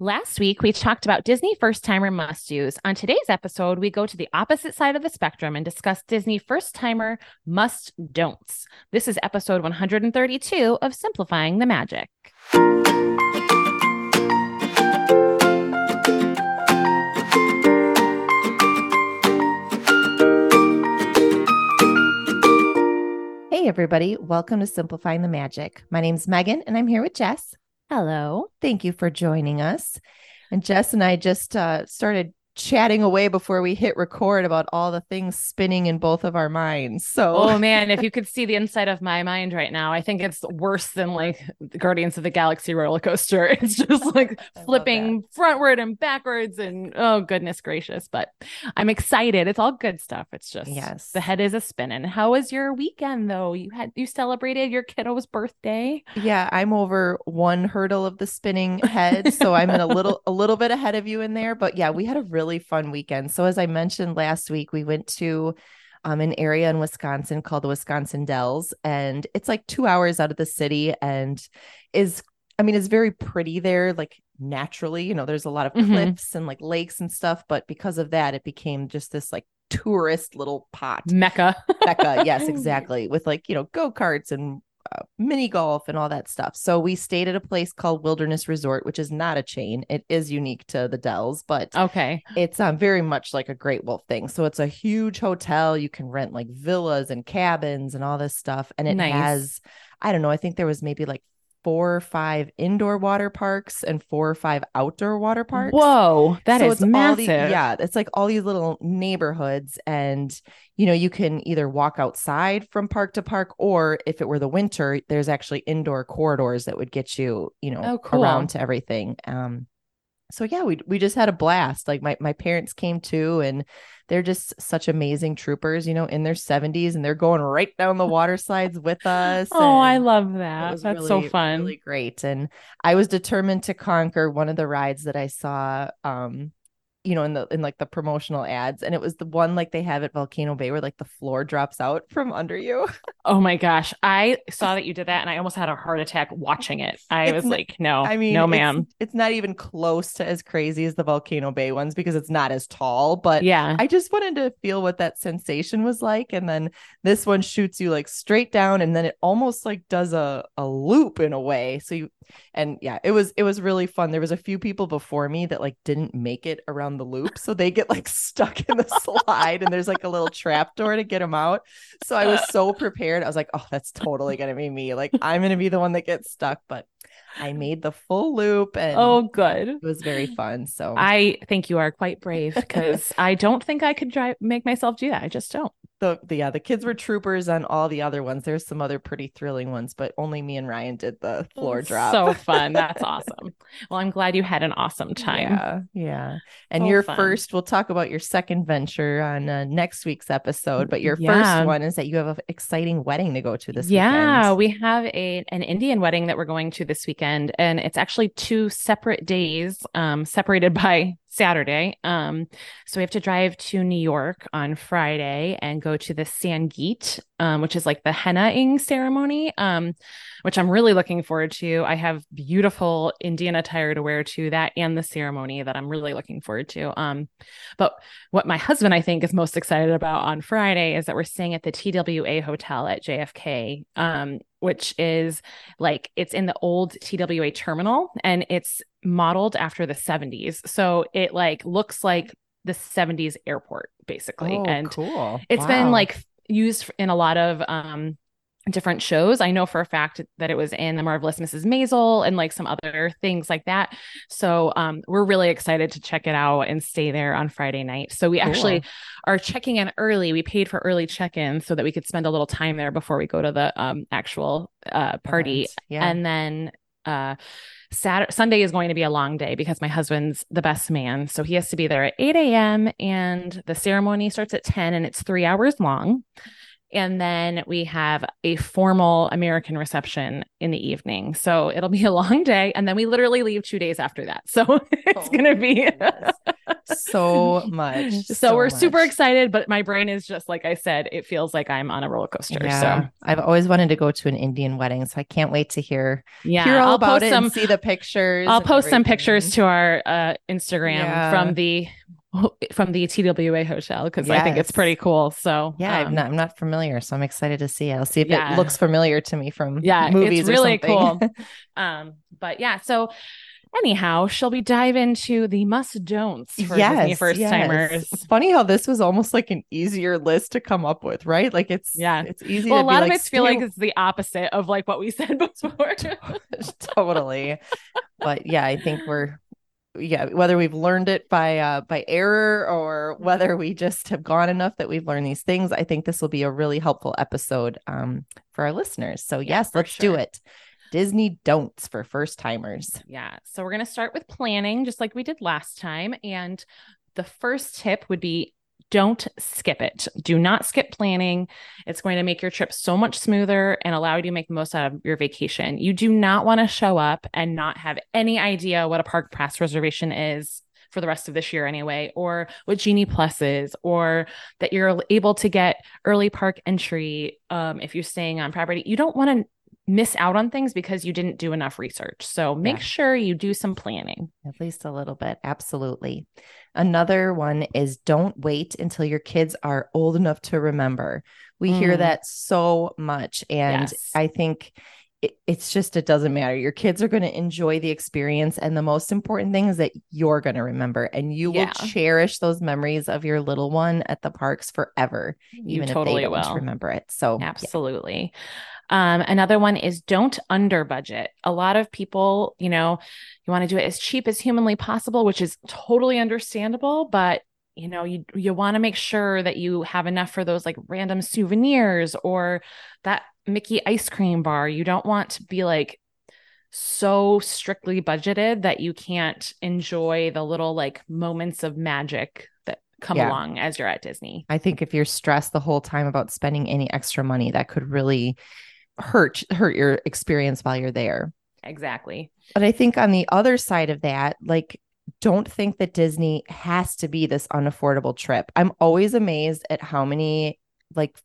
Last week, we talked about Disney first timer must do's. On today's episode, we go to the opposite side of the spectrum and discuss Disney first timer must don'ts. This is episode 132 of Simplifying the Magic. Hey, everybody. Welcome to Simplifying the Magic. My name's Megan, and I'm here with Jess. Hello. Thank you for joining us. And Jess and I just uh, started chatting away before we hit record about all the things spinning in both of our minds. So, oh man, if you could see the inside of my mind right now, I think it's worse than like Guardians of the Galaxy roller coaster. It's just like flipping frontward and backwards, and oh goodness gracious! But I'm excited. It's all good stuff. It's just yes, the head is a spinning. How was your weekend though? You had you celebrated your kiddo's birthday. Yeah, I'm over one hurdle of the spinning head, so I'm in a little a little bit ahead of you in there. But yeah, we had a really really fun weekend. So, as I mentioned last week, we went to um, an area in Wisconsin called the Wisconsin Dells, and it's like two hours out of the city and is, I mean, it's very pretty there, like naturally. You know, there's a lot of mm-hmm. cliffs and like lakes and stuff, but because of that, it became just this like tourist little pot mecca mecca yes exactly with like you know go-karts and mini golf and all that stuff. So we stayed at a place called Wilderness Resort, which is not a chain. It is unique to the Dells, but okay, it's um, very much like a Great Wolf thing. So it's a huge hotel. You can rent like villas and cabins and all this stuff, and it nice. has I don't know. I think there was maybe like four or five indoor water parks and four or five outdoor water parks. Whoa, that so is massive. The, yeah, it's like all these little neighborhoods, and you know you can either walk outside from park to park, or if it were the winter, there's actually indoor corridors that would get you, you know, oh, cool. around to everything. Um, so yeah, we we just had a blast. Like my my parents came too, and they're just such amazing troopers, you know, in their 70s, and they're going right down the water slides with us. Oh, I love that. That's really, so fun. Really great. And I was determined to conquer one of the rides that I saw. Um, you know, in the in like the promotional ads, and it was the one like they have at Volcano Bay where like the floor drops out from under you. Oh my gosh. I saw that you did that and I almost had a heart attack watching it. I it's was n- like, no, I mean, no, ma'am. It's, it's, not even close to as crazy as the Volcano Bay ones because it's not as tall. But yeah, I just wanted to feel what that sensation was like. And then this one shoots you like straight down and then it almost like does a, a loop in a way. So you, and yeah, it was, it was really fun. There was a few people before me that like didn't make it around the loop. So they get like stuck in the slide and there's like a little trap door to get them out. So I was so prepared I was like, oh, that's totally gonna be me. Like I'm gonna be the one that gets stuck. But I made the full loop and oh good. It was very fun. So I think you are quite brave because I don't think I could drive make myself do that. I just don't the, the yeah the kids were troopers on all the other ones there's some other pretty thrilling ones but only me and ryan did the floor drop so fun that's awesome well i'm glad you had an awesome time yeah yeah and your fun. first we'll talk about your second venture on uh, next week's episode but your yeah. first one is that you have an exciting wedding to go to this weekend. yeah weekend. we have a an indian wedding that we're going to this weekend and it's actually two separate days um, separated by Saturday. Um, so we have to drive to New York on Friday and go to the Sangeet, um, which is like the hennaing ceremony, um, which I'm really looking forward to. I have beautiful Indian attire to wear to that and the ceremony that I'm really looking forward to. Um, but what my husband, I think, is most excited about on Friday is that we're staying at the TWA hotel at JFK. Um, which is like it's in the old TWA terminal and it's modeled after the 70s. So it like looks like the 70s airport basically. Oh, and cool. It's wow. been like used in a lot of um different shows. I know for a fact that it was in The Marvelous Mrs. Maisel and like some other things like that. So um, we're really excited to check it out and stay there on Friday night. So we cool. actually are checking in early. We paid for early check-in so that we could spend a little time there before we go to the um, actual uh, party. Yeah. And then uh, Saturday, Sunday is going to be a long day because my husband's the best man. So he has to be there at 8 a.m. and the ceremony starts at 10 and it's three hours long. And then we have a formal American reception in the evening. So it'll be a long day. And then we literally leave two days after that. So it's oh, going to be so much. So, so we're much. super excited, but my brain is just like I said, it feels like I'm on a roller coaster. Yeah. So I've always wanted to go to an Indian wedding, so I can't wait to hear yeah, hear all I'll about post it some. and see the pictures. I'll post some pictures to our uh, Instagram Yeah. from the from the TWA hotel because I think it's pretty cool. So Yeah, I'm um, not I'm not familiar, so I'm excited to see it. I'll see if Yeah. it looks familiar to me from Yeah, movies it's really cool. Um, but yeah, so anyhow, shall we dive into the must don'ts for Disney first timers? It's funny how this was almost like an easier list to come up with, right? Like it's Yeah. it's easy. Well, a lot of like, it's feel like it's the opposite of like what we said before. totally. But yeah, I think we're yeah, whether we've learned it by uh by error or whether we just have gone enough that we've learned these things, I think this will be a really helpful episode um for our listeners. So Yeah, yes, let's do it. Disney don'ts for first timers. Yeah. So we're going to start with planning, just like we did last time. And the first tip would be don't skip it. Do not skip planning. It's going to make your trip so much smoother and allow you to make the most out of your vacation. You do not want to show up and not have any idea what a park pass reservation is for the rest of this year anyway, or what Genie Plus is, or that you're able to get early park entry um, if you're staying on property. You don't want to miss out on things because you didn't do enough research. So make Yeah. sure you do some planning. At least a little bit. Absolutely. Another one is don't wait until your kids are old enough to remember. We hear Mm. that so much. And Yes. I think it, it's just, it doesn't matter. Your kids are going to enjoy the experience. And the most important thing is that you're going to remember and you Yeah. will cherish those memories of your little one at the parks forever, You even if totally they don't will. remember it. So, yeah. Um, another one is don't under budget. A lot of people, you know, you want to do it as cheap as humanly possible, which is totally understandable, but you know, you you want to make sure that you have enough for those like random souvenirs or that Mickey ice cream bar. You don't want to be like so strictly budgeted that you can't enjoy the little like moments of magic that come Yeah. along as you're at Disney. I think if you're stressed the whole time about spending any extra money, that could really hurt hurt your experience while you're there. Exactly. But I think on the other side of that, like don't think that Disney has to be this unaffordable trip. I'm always amazed at how many like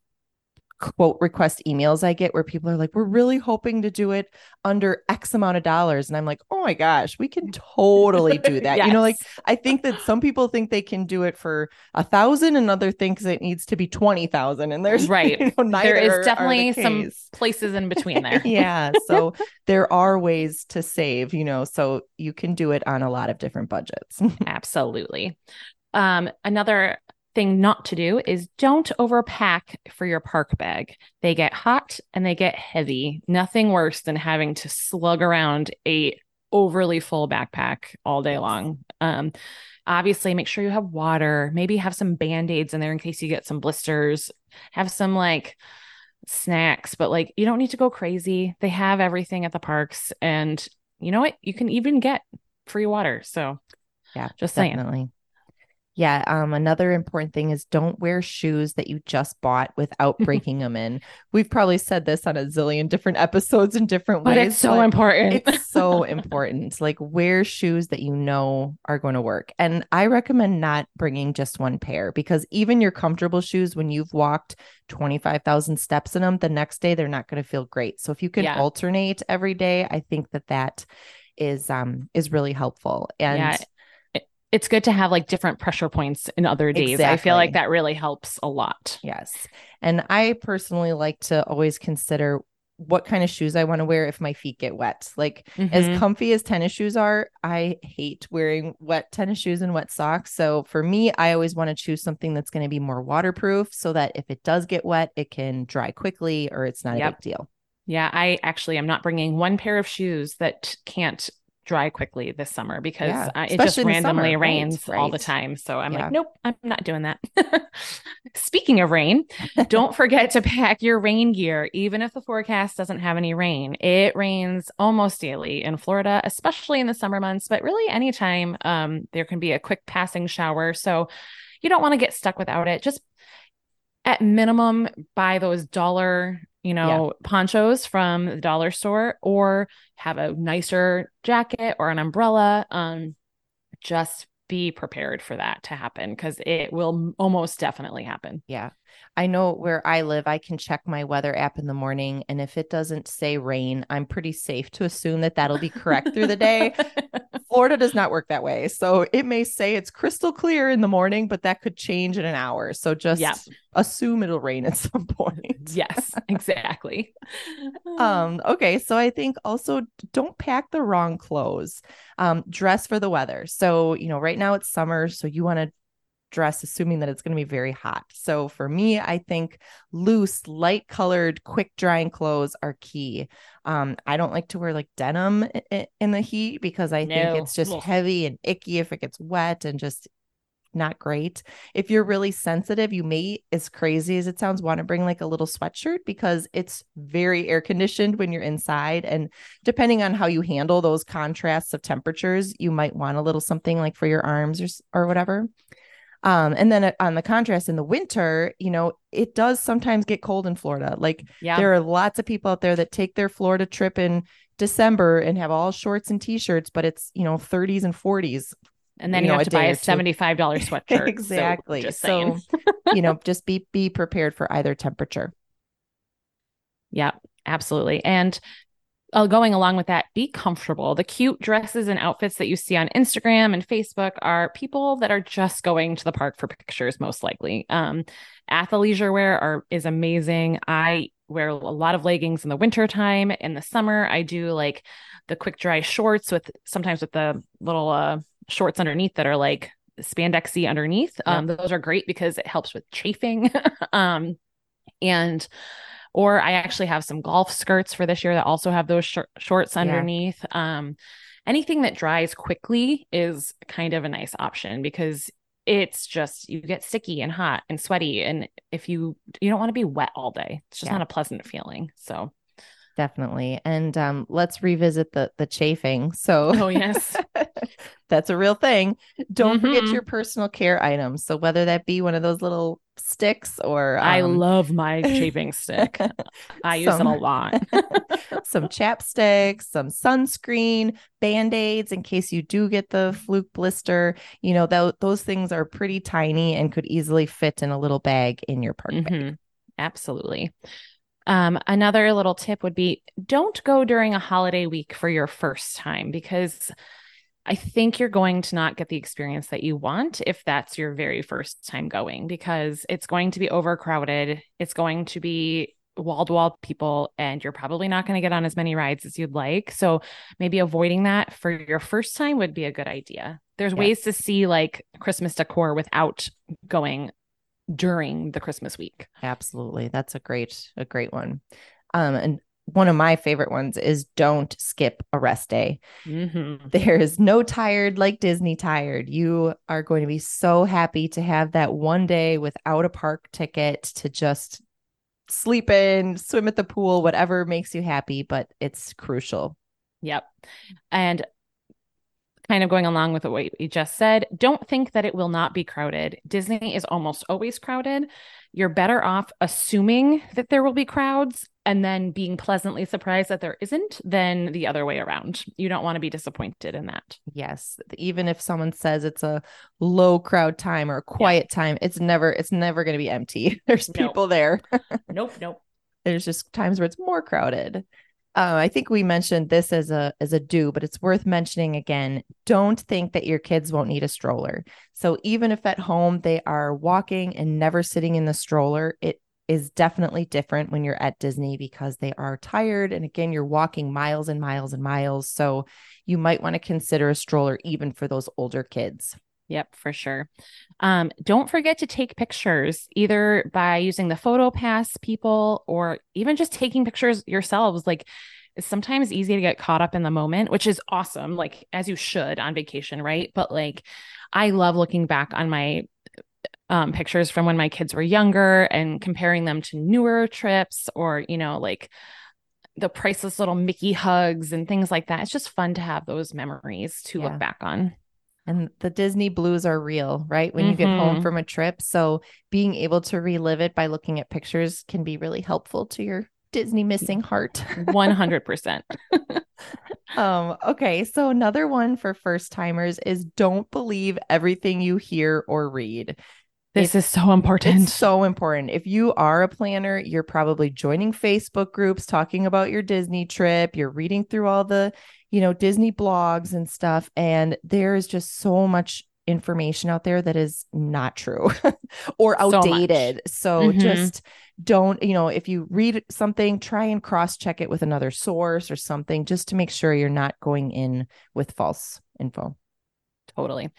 quote request emails I get where people are like, we're really hoping to do it under X amount of dollars. And I'm like, oh my gosh, we can totally do that. You know, like I think that some people think they can do it for a thousand, and other thinks it needs to be twenty thousand. And there's Right. you know, there is are the definitely some places in between there. yeah. So there are ways to save, you know, so you can do it on a lot of different budgets. Absolutely. Um, another thing not to do is don't overpack for your park bag. They get hot and they get heavy. Nothing worse than having to slug around a overly full backpack all day long. Um, obviously make sure you have water, maybe have some band-aids in there in case you get some blisters, have some like snacks, but like you don't need to go crazy. They have everything at the parks and you know what? You can even get free water. So Yeah, Just saying. Yeah, um, another important thing is don't wear shoes that you just bought without breaking them in. We've probably said this on a zillion different episodes in different ways but ways. it's so important. it's so important. Like wear shoes that you know are going to work. And I recommend not bringing just one pair because even your comfortable shoes, when you've walked 25,000 steps in them, the next day they're not going to feel great. So if you can Yeah. alternate every day, I think that that is um is really helpful. And Yeah. It- it's good to have like different pressure points in other days. I feel like that really helps a lot. Yes. And I personally like to always consider what kind of shoes I want to wear if my feet get wet. Like Mhm. as comfy as tennis shoes are, I hate wearing wet tennis shoes and wet socks. So for me, I always want to choose something that's going to be more waterproof so that if it does get wet, it can dry quickly or it's not a big deal. yeah, I actually am not bringing one pair of shoes that can't dry quickly this summer because Yeah, uh, it just especially in the randomly summer, right, rains all the time. So I'm Yeah. like, nope, I'm not doing that. Speaking of rain, don't forget to pack your rain gear, even if the forecast doesn't have any rain. It rains almost daily in Florida, especially in the summer months, but really anytime um, there can be a quick passing shower. So you don't want to get stuck without it. Just at minimum, buy those dollar, you know, ponchos from the dollar store or have a nicer jacket or an umbrella. Um, just be prepared for that to happen because it will almost definitely happen. Yeah. I know where I live, I can check my weather app in the morning. And if it doesn't say rain, I'm pretty safe to assume that that'll be correct through the day. Florida does not work that way. So it may say it's crystal clear in the morning, but that could change in an hour. So just assume it'll rain at some point. yes, exactly. um, okay. So I think also don't pack the wrong clothes. Um, dress for the weather. So, you know, right now it's summer. So you want to dress assuming that it's going to be very hot. So for me, I think loose, light colored, quick drying clothes are key. Um, I don't like to wear like denim in the heat because I no. think it's just heavy and icky if it gets wet and just not great. If you're really sensitive, you may, as crazy as it sounds, want to bring like a little sweatshirt because it's very air conditioned when you're inside. And depending on how you handle those contrasts of temperatures, you might want a little something like for your arms or, or whatever. Um, and then uh, on the contrast in the winter, you know, it does sometimes get cold in Florida. Like yeah. there are lots of people out there that take their Florida trip in December and have all shorts and t-shirts, but it's, you know, 30s and 40s. And then you, you know, have to buy a $75 sweatshirt. exactly. So, so you know, just be be prepared for either temperature. Yeah, absolutely. And going along with that, be comfortable. The cute dresses and outfits that you see on Instagram and Facebook are people that are just going to the park for pictures, most likely. Um, athleisure wear are is amazing. I wear a lot of leggings in the winter time. In the summer, I do like the quick dry shorts with sometimes with the little uh, shorts underneath that are like spandexy underneath. Um, Those are great because it helps with chafing. um, and or I actually have some golf skirts for this year that also have those sh- shorts underneath. Yeah. Um, anything that dries quickly is kind of a nice option because it's just you get sticky and hot and sweaty and if you you don't want to be wet all day it's just yeah. not a pleasant feeling so definitely. And um let's revisit the the chafing. So oh yes. that's a real thing. Don't mm-hmm. forget your personal care items. So whether that be one of those little sticks or um... i love my chafing stick. I use some... it a lot. some chapsticks some sunscreen band-aids in case you do get the fluke blister. You know th- those things are pretty tiny and could easily fit in a little bag in your park mm-hmm. bag absolutely um, another little tip would be don't go during a holiday week for your first time because I think you're going to not get the experience that you want if that's your very first time going because it's going to be overcrowded. It's going to be wall to wall people, and you're probably not going to get on as many rides as you'd like. So maybe avoiding that for your first time would be a good idea. There's ways to see like Christmas decor without going during the Christmas week. Absolutely. That's a great, a great one. Um, and one of my favorite ones is don't skip a rest day. Mm-hmm. There is no tired like Disney tired. You are going to be so happy to have that one day without a park ticket to just sleep in, swim at the pool, whatever makes you happy, but it's crucial. Yep. And kind of going along with what you just said, don't think that it will not be crowded. Disney is almost always crowded. You're better off assuming that there will be crowds and then being pleasantly surprised that there isn't than the other way around. You don't want to be disappointed in that. Yes, even if someone says it's a low crowd time or a quiet yeah. time, it's never it's never going to be empty. There's nope. people there. nope, nope. There's just times where it's more crowded. Uh, I think we mentioned this as a as a do, but it's worth mentioning again. Don't think that your kids won't need a stroller. So even if at home they are walking and never sitting in the stroller, it is definitely different when you're at Disney because they are tired and again you're walking miles and miles and miles. So you might want to consider a stroller even for those older kids. Yep, for sure. Um, don't forget to take pictures either by using the photo pass people or even just taking pictures yourselves. Like it's sometimes easy to get caught up in the moment, which is awesome, like as you should on vacation, right? But like I love looking back on my um, pictures from when my kids were younger and comparing them to newer trips or, you know, like the priceless little Mickey hugs and things like that. It's just fun to have those memories to yeah. look back on. And the Disney blues are real, right? When mm-hmm. you get home mm-hmm. from a trip. So being able to relive it by looking at pictures can be really helpful to your Disney missing heart. 100%. um, okay. So another one for first timers is don't believe everything you hear or read. This is so important. It's so important. If you are a planner, you're probably joining Facebook groups talking about your Disney trip, you're reading through all the, you know, Disney blogs and stuff and there is just so much information out there that is not true or outdated. So, so mm-hmm. just don't, you know, if you read something, try and cross check it with another source or something just to make sure you're not going in with false info. Totally.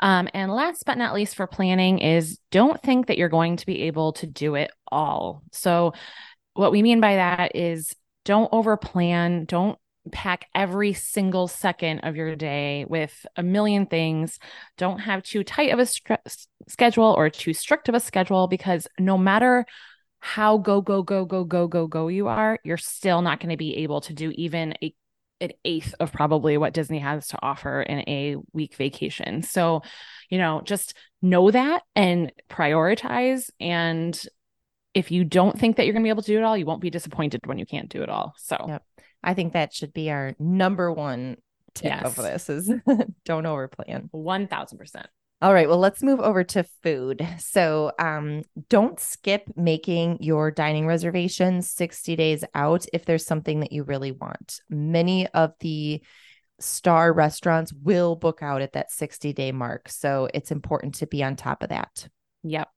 Um, and last but not least for planning is don't think that you're going to be able to do it all. So, what we mean by that is don't over plan, don't pack every single second of your day with a million things. Don't have too tight of a schedule or too strict of a schedule because no matter how go go go go go go go you are, you're still not going to be able to do even a an eighth of probably what Disney has to offer in a week vacation. So, you know, just know that and prioritize and if you don't think that you're going to be able to do it all, you won't be disappointed when you can't do it all. So, yep. I think that should be our number one tip yes. of this is don't overplan. 1000%. All right, well, let's move over to food. So, um, don't skip making your dining reservations 60 days out if there's something that you really want. Many of the star restaurants will book out at that 60 day mark. So, it's important to be on top of that. Yep.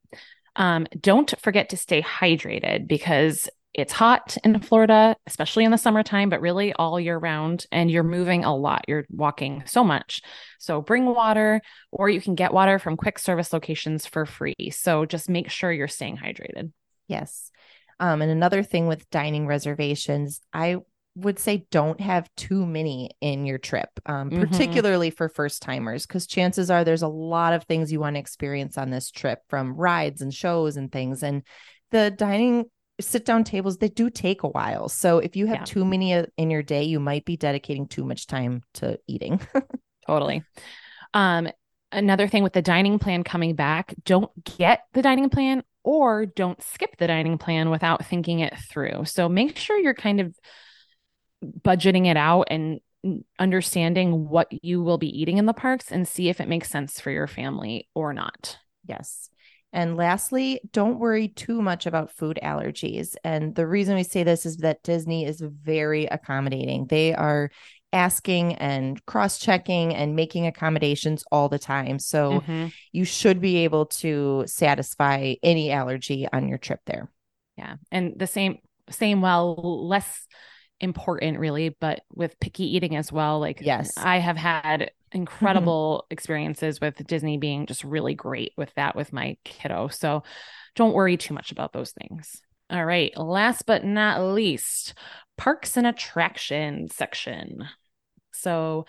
Um, don't forget to stay hydrated because it's hot in Florida, especially in the summertime, but really all year round. And you're moving a lot. You're walking so much. So bring water, or you can get water from quick service locations for free. So just make sure you're staying hydrated. Yes. Um, and another thing with dining reservations, I would say don't have too many in your trip, um, mm-hmm. particularly for first timers, because chances are there's a lot of things you want to experience on this trip from rides and shows and things. And the dining sit down tables they do take a while. So if you have yeah. too many uh, in your day you might be dedicating too much time to eating. Totally. Um another thing with the dining plan coming back don't get the dining plan or don't skip the dining plan without thinking it through. So make sure you're kind of budgeting it out and understanding what you will be eating in the parks and see if it makes sense for your family or not. Yes and lastly, don't worry too much about food allergies. And the reason we say this is that Disney is very accommodating. They are asking and cross checking and making accommodations all the time. So mm-hmm. you should be able to satisfy any allergy on your trip there. Yeah. And the same, same, well, less important really, but with picky eating as well. Like, yes, I have had incredible experiences with Disney being just really great with that with my kiddo. So don't worry too much about those things. All right. Last but not least, parks and attractions section. So,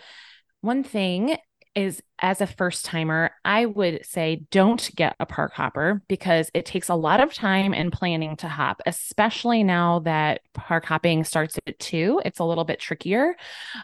one thing is as a first timer, I would say don't get a park hopper because it takes a lot of time and planning to hop, especially now that park hopping starts at two. It's a little bit trickier.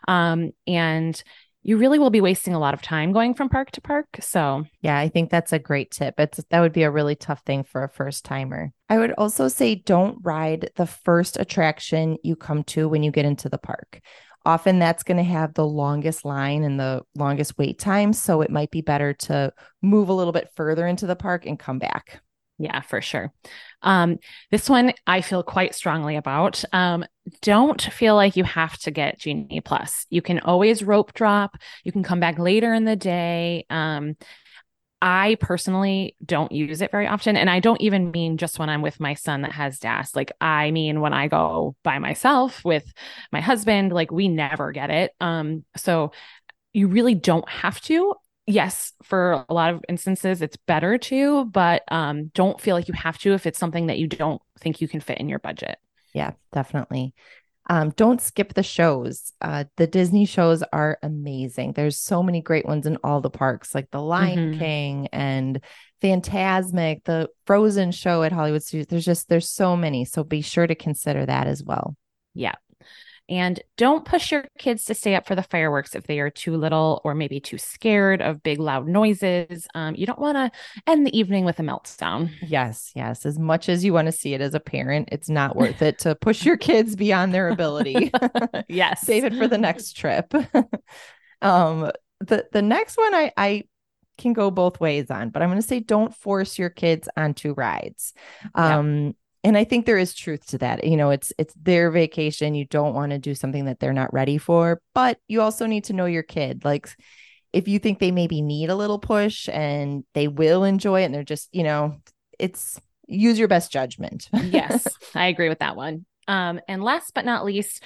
Um, and you really will be wasting a lot of time going from park to park. So, yeah, I think that's a great tip. It's that would be a really tough thing for a first timer. I would also say don't ride the first attraction you come to when you get into the park. Often that's going to have the longest line and the longest wait time, so it might be better to move a little bit further into the park and come back. Yeah, for sure. Um, this one I feel quite strongly about. Um, don't feel like you have to get Genie Plus. You can always rope drop. You can come back later in the day. Um, I personally don't use it very often. And I don't even mean just when I'm with my son that has DAS. Like, I mean, when I go by myself with my husband, like, we never get it. Um, so you really don't have to yes, for a lot of instances, it's better to, but um, don't feel like you have to if it's something that you don't think you can fit in your budget. Yeah, definitely. Um, don't skip the shows. Uh, the Disney shows are amazing. There's so many great ones in all the parks, like The Lion mm-hmm. King and Fantasmic, the Frozen show at Hollywood Studios. There's just there's so many. So be sure to consider that as well. Yeah. And don't push your kids to stay up for the fireworks if they are too little or maybe too scared of big, loud noises. Um, you don't want to end the evening with a meltdown. Yes, yes. As much as you want to see it as a parent, it's not worth it to push your kids beyond their ability. yes. Save it for the next trip. um, the the next one I I can go both ways on, but I'm going to say don't force your kids onto rides. Um. And I think there is truth to that. You know, it's it's their vacation. You don't want to do something that they're not ready for, but you also need to know your kid. Like if you think they maybe need a little push and they will enjoy it and they're just, you know, it's use your best judgment. yes, I agree with that one. Um, and last but not least,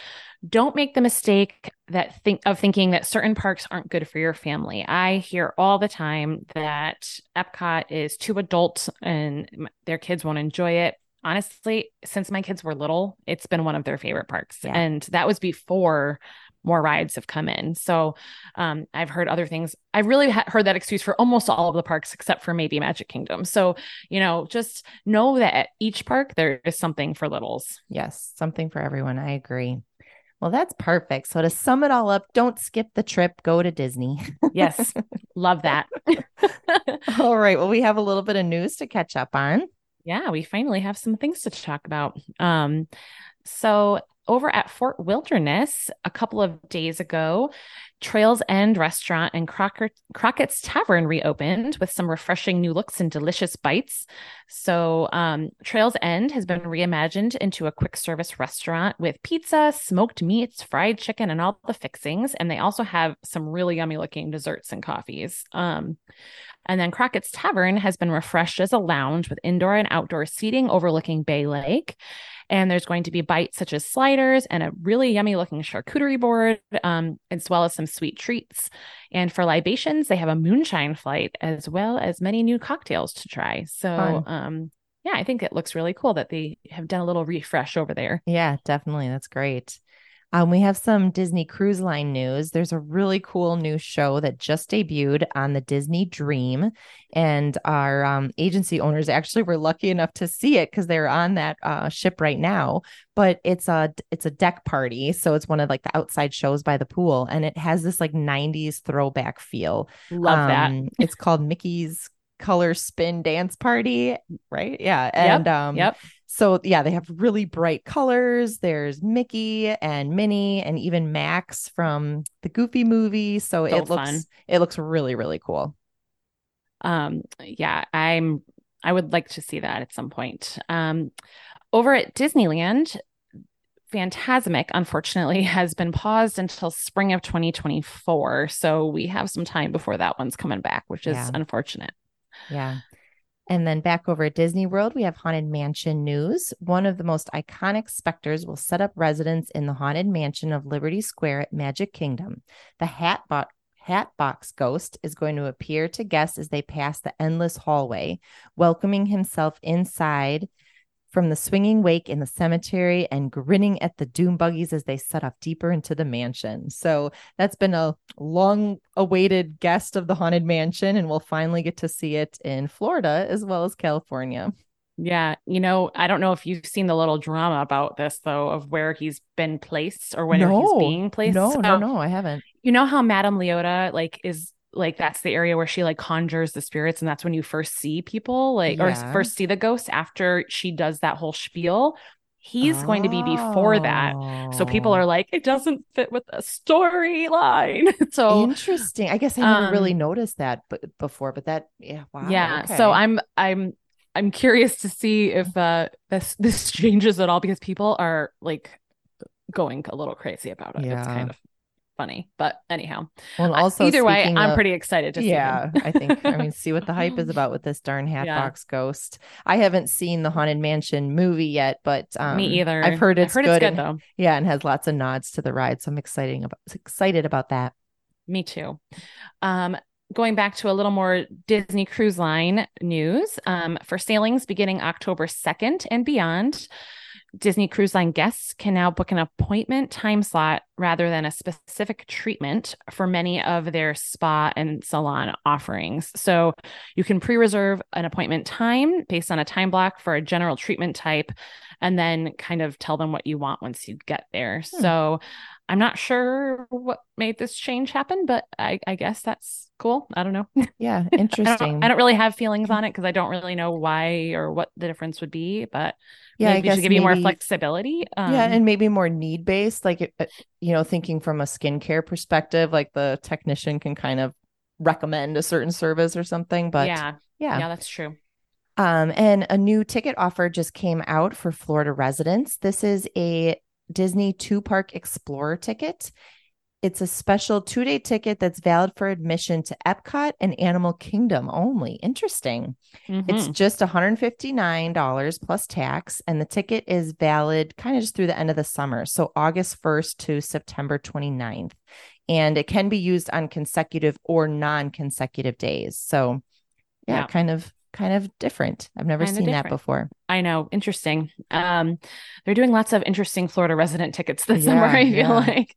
don't make the mistake that think of thinking that certain parks aren't good for your family. I hear all the time that Epcot is too adult and their kids won't enjoy it. Honestly, since my kids were little, it's been one of their favorite parks. Yeah. And that was before more rides have come in. So um, I've heard other things. I've really ha- heard that excuse for almost all of the parks except for maybe Magic Kingdom. So, you know, just know that at each park there is something for littles. Yes, something for everyone. I agree. Well, that's perfect. So to sum it all up, don't skip the trip, go to Disney. yes. Love that. all right. Well, we have a little bit of news to catch up on. Yeah, we finally have some things to talk about. Um, so over at Fort Wilderness a couple of days ago, Trails End Restaurant and Crocker, Crockett's Tavern reopened with some refreshing new looks and delicious bites. So, um, Trails End has been reimagined into a quick service restaurant with pizza, smoked meats, fried chicken, and all the fixings. And they also have some really yummy looking desserts and coffees. Um, and then Crockett's Tavern has been refreshed as a lounge with indoor and outdoor seating overlooking Bay Lake. And there's going to be bites such as sliders and a really yummy looking charcuterie board, um, as well as some sweet treats. And for libations, they have a moonshine flight as well as many new cocktails to try. So, um, yeah, I think it looks really cool that they have done a little refresh over there. Yeah, definitely. That's great. Um, we have some Disney Cruise Line news. There's a really cool new show that just debuted on the Disney Dream, and our um, agency owners actually were lucky enough to see it because they're on that uh, ship right now. But it's a it's a deck party, so it's one of like the outside shows by the pool, and it has this like '90s throwback feel. Love um, that. it's called Mickey's color spin dance party, right? Yeah. And yep. um yep. So yeah, they have really bright colors. There's Mickey and Minnie and even Max from the Goofy movie. So, so it looks fun. it looks really, really cool. Um yeah, I'm I would like to see that at some point. Um over at Disneyland, Fantasmic, unfortunately, has been paused until spring of 2024. So we have some time before that one's coming back, which is yeah. unfortunate. Yeah. And then back over at Disney World, we have Haunted Mansion news. One of the most iconic specters will set up residence in the Haunted Mansion of Liberty Square at Magic Kingdom. The Hatbot Hatbox Ghost is going to appear to guests as they pass the endless hallway, welcoming himself inside from the swinging wake in the cemetery and grinning at the doom buggies as they set off deeper into the mansion. So that's been a long awaited guest of the Haunted Mansion, and we'll finally get to see it in Florida as well as California. Yeah. You know, I don't know if you've seen the little drama about this, though, of where he's been placed or where no, he's being placed. No, so, no, um, no, I haven't. You know how Madame Leota, like, is like that's the area where she like conjures the spirits and that's when you first see people like yeah. or first see the ghosts after she does that whole spiel he's oh. going to be before that so people are like it doesn't fit with the storyline so interesting i guess i never um, really noticed that but before but that yeah wow yeah okay. so i'm i'm i'm curious to see if uh this this changes at all because people are like going a little crazy about it yeah. it's kind of funny. But anyhow, well, also either way, of, I'm pretty excited to see. yeah, I think I mean see what the hype is about with this darn Hatbox yeah. Ghost. I haven't seen the Haunted Mansion movie yet, but um, me either. I've heard it's I've heard good, it's good and, though. Yeah, and has lots of nods to the ride, so I'm excited about excited about that. Me too. Um, going back to a little more Disney Cruise Line news um, for sailings beginning October 2nd and beyond. Disney Cruise Line guests can now book an appointment time slot rather than a specific treatment for many of their spa and salon offerings. So you can pre reserve an appointment time based on a time block for a general treatment type and then kind of tell them what you want once you get there. Hmm. So I'm not sure what made this change happen, but I, I guess that's cool. I don't know. Yeah, interesting. I, don't, I, don't, really have feelings on it because I don't really know why or what the difference would be, but yeah, maybe I guess give maybe, you more flexibility. Um, yeah, and maybe more need based, like uh, you know, thinking from a skincare perspective, like the technician can kind of recommend a certain service or something. But yeah, yeah, yeah, that's true. Um, and a new ticket offer just came out for Florida residents. This is a Disney two park explorer ticket. It's a special two day ticket that's valid for admission to Epcot and Animal Kingdom only. Interesting. Mm-hmm. It's just $159 plus tax, and the ticket is valid kind of just through the end of the summer. So August 1st to September 29th. And it can be used on consecutive or non consecutive days. So, yeah, yeah, kind of kind of different. I've never kind seen that before. I know. Interesting. Um, they're doing lots of interesting Florida resident tickets this yeah, summer, I feel yeah. like.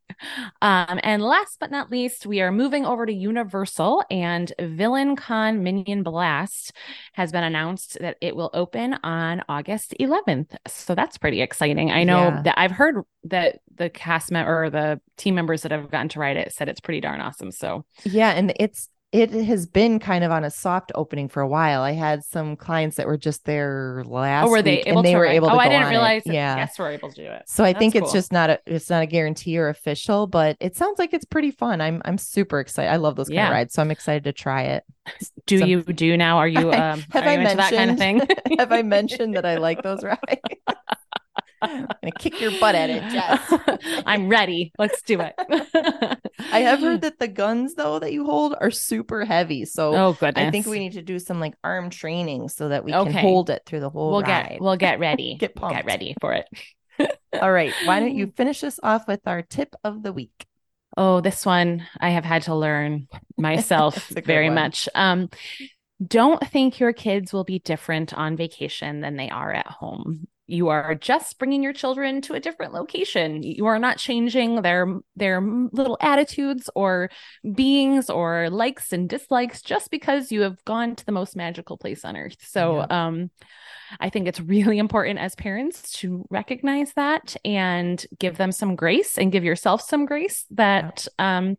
Um, and last but not least, we are moving over to Universal and Villain Con Minion Blast has been announced that it will open on August 11th. So that's pretty exciting. I know yeah. that I've heard that the cast member or the team members that have gotten to ride it said it's pretty darn awesome. So yeah, and it's it has been kind of on a soft opening for a while. I had some clients that were just there last. Oh, were they able and they to were able to? Oh, I didn't realize. yeah, yes, we're able to do it. So I That's think cool. it's just not a it's not a guarantee or official, but it sounds like it's pretty fun. I'm I'm super excited. I love those kind yeah. of rides, so I'm excited to try it. Do so, you do now? Are you um, have I mentioned that kind of thing? have I mentioned that I like those rides? I'm gonna kick your butt at it, Jess. I'm ready. Let's do it. I have heard that the guns though that you hold are super heavy. So oh goodness. I think we need to do some like arm training so that we okay. can hold it through the whole we'll ride. Get, we'll get ready. get pumped. Get ready for it. All right. Why don't you finish us off with our tip of the week? Oh, this one I have had to learn myself very one. much. Um, don't think your kids will be different on vacation than they are at home you are just bringing your children to a different location you are not changing their their little attitudes or beings or likes and dislikes just because you have gone to the most magical place on earth so yeah. um i think it's really important as parents to recognize that and give them some grace and give yourself some grace that yeah. um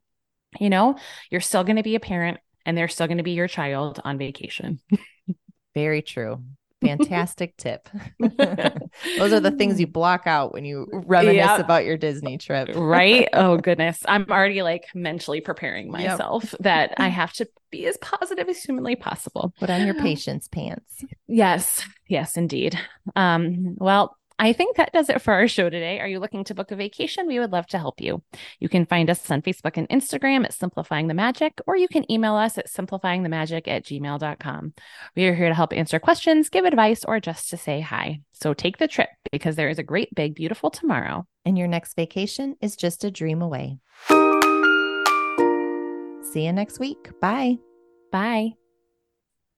you know you're still going to be a parent and they're still going to be your child on vacation very true Fantastic tip. Those are the things you block out when you reminisce yep. about your Disney trip. right? Oh goodness. I'm already like mentally preparing myself yep. that I have to be as positive as humanly possible. Put on your patience pants. Yes. Yes, indeed. Um, well, I think that does it for our show today. Are you looking to book a vacation? We would love to help you. You can find us on Facebook and Instagram at Simplifying the Magic, or you can email us at simplifyingthemagic at gmail.com. We are here to help answer questions, give advice, or just to say hi. So take the trip because there is a great, big, beautiful tomorrow. And your next vacation is just a dream away. See you next week. Bye. Bye.